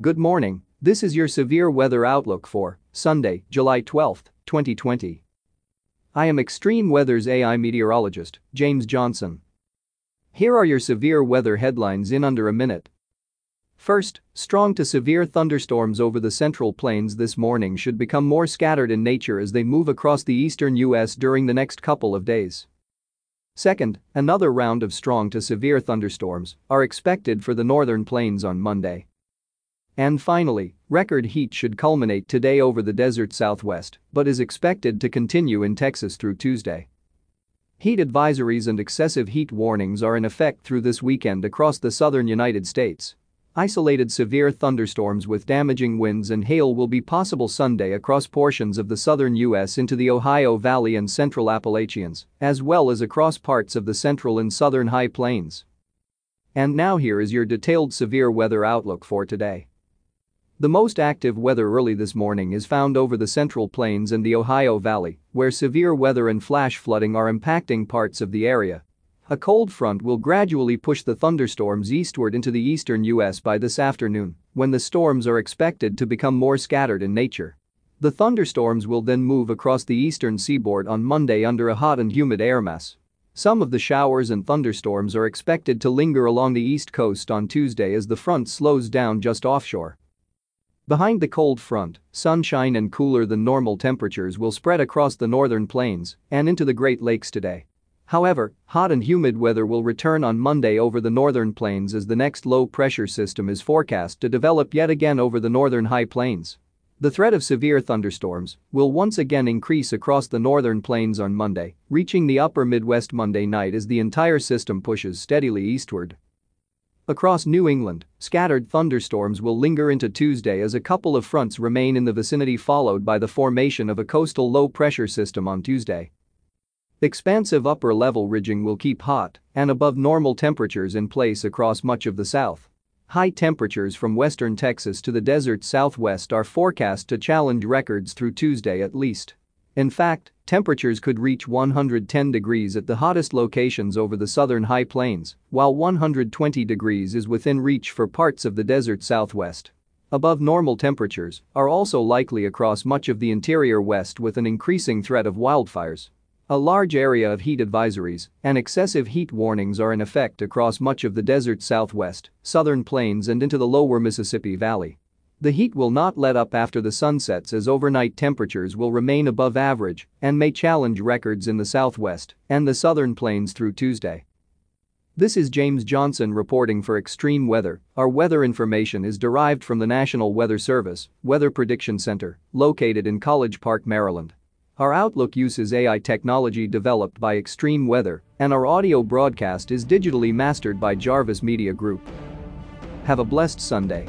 Good morning, this is your severe weather outlook for Sunday, July 12, 2020. I am Extreme Weather's AI meteorologist, James Johnson. Here are your severe weather headlines in under a minute. First, strong to severe thunderstorms over the central plains this morning should become more scattered in nature as they move across the eastern U.S. during the next couple of days. Second, another round of strong to severe thunderstorms are expected for the northern plains on Monday. And finally, record heat should culminate today over the desert southwest but is expected to continue in Texas through Tuesday. Heat advisories and excessive heat warnings are in effect through this weekend across the southern United States. Isolated severe thunderstorms with damaging winds and hail will be possible Sunday across portions of the southern U.S. into the Ohio Valley and central Appalachians, as well as across parts of the central and southern high plains. And now here is your detailed severe weather outlook for today. The most active weather early this morning is found over the central plains and the Ohio Valley, where severe weather and flash flooding are impacting parts of the area, a cold front will gradually push the thunderstorms eastward into the eastern U.S. by this afternoon, when the storms are expected to become more scattered in nature. The thunderstorms will then move across the eastern seaboard on Monday under a hot and humid air mass. Some of the showers and thunderstorms are expected to linger along the east coast on Tuesday as the front slows down just offshore. Behind the cold front, sunshine and cooler than normal temperatures will spread across the northern plains and into the Great Lakes today. However, hot and humid weather will return on Monday over the northern plains as the next low-pressure system is forecast to develop yet again over the northern high plains. The threat of severe thunderstorms will once again increase across the northern plains on Monday, reaching the upper Midwest Monday night as the entire system pushes steadily eastward. Across New England, scattered thunderstorms will linger into Tuesday as a couple of fronts remain in the vicinity followed by the formation of a coastal low-pressure system on Tuesday. Expansive upper-level ridging will keep hot and above normal temperatures in place across much of the south. High temperatures from western Texas to the desert southwest are forecast to challenge records through Tuesday at least. In fact, temperatures could reach 110 degrees at the hottest locations over the southern high plains, while 120 degrees is within reach for parts of the desert southwest. Above normal temperatures are also likely across much of the interior west with an increasing threat of wildfires. A large area of heat advisories and excessive heat warnings are in effect across much of the desert southwest, southern plains and into the lower Mississippi Valley. The heat will not let up after the sun sets as overnight temperatures will remain above average and may challenge records in the southwest and the southern plains through Tuesday. This is James Johnson reporting for Extreme Weather. Our weather information is derived from the National Weather Service Weather Prediction Center, located in College Park, Maryland. Our Outlook uses AI technology developed by Extreme Weather, and our audio broadcast is digitally mastered by Jarvis Media Group. Have a blessed Sunday.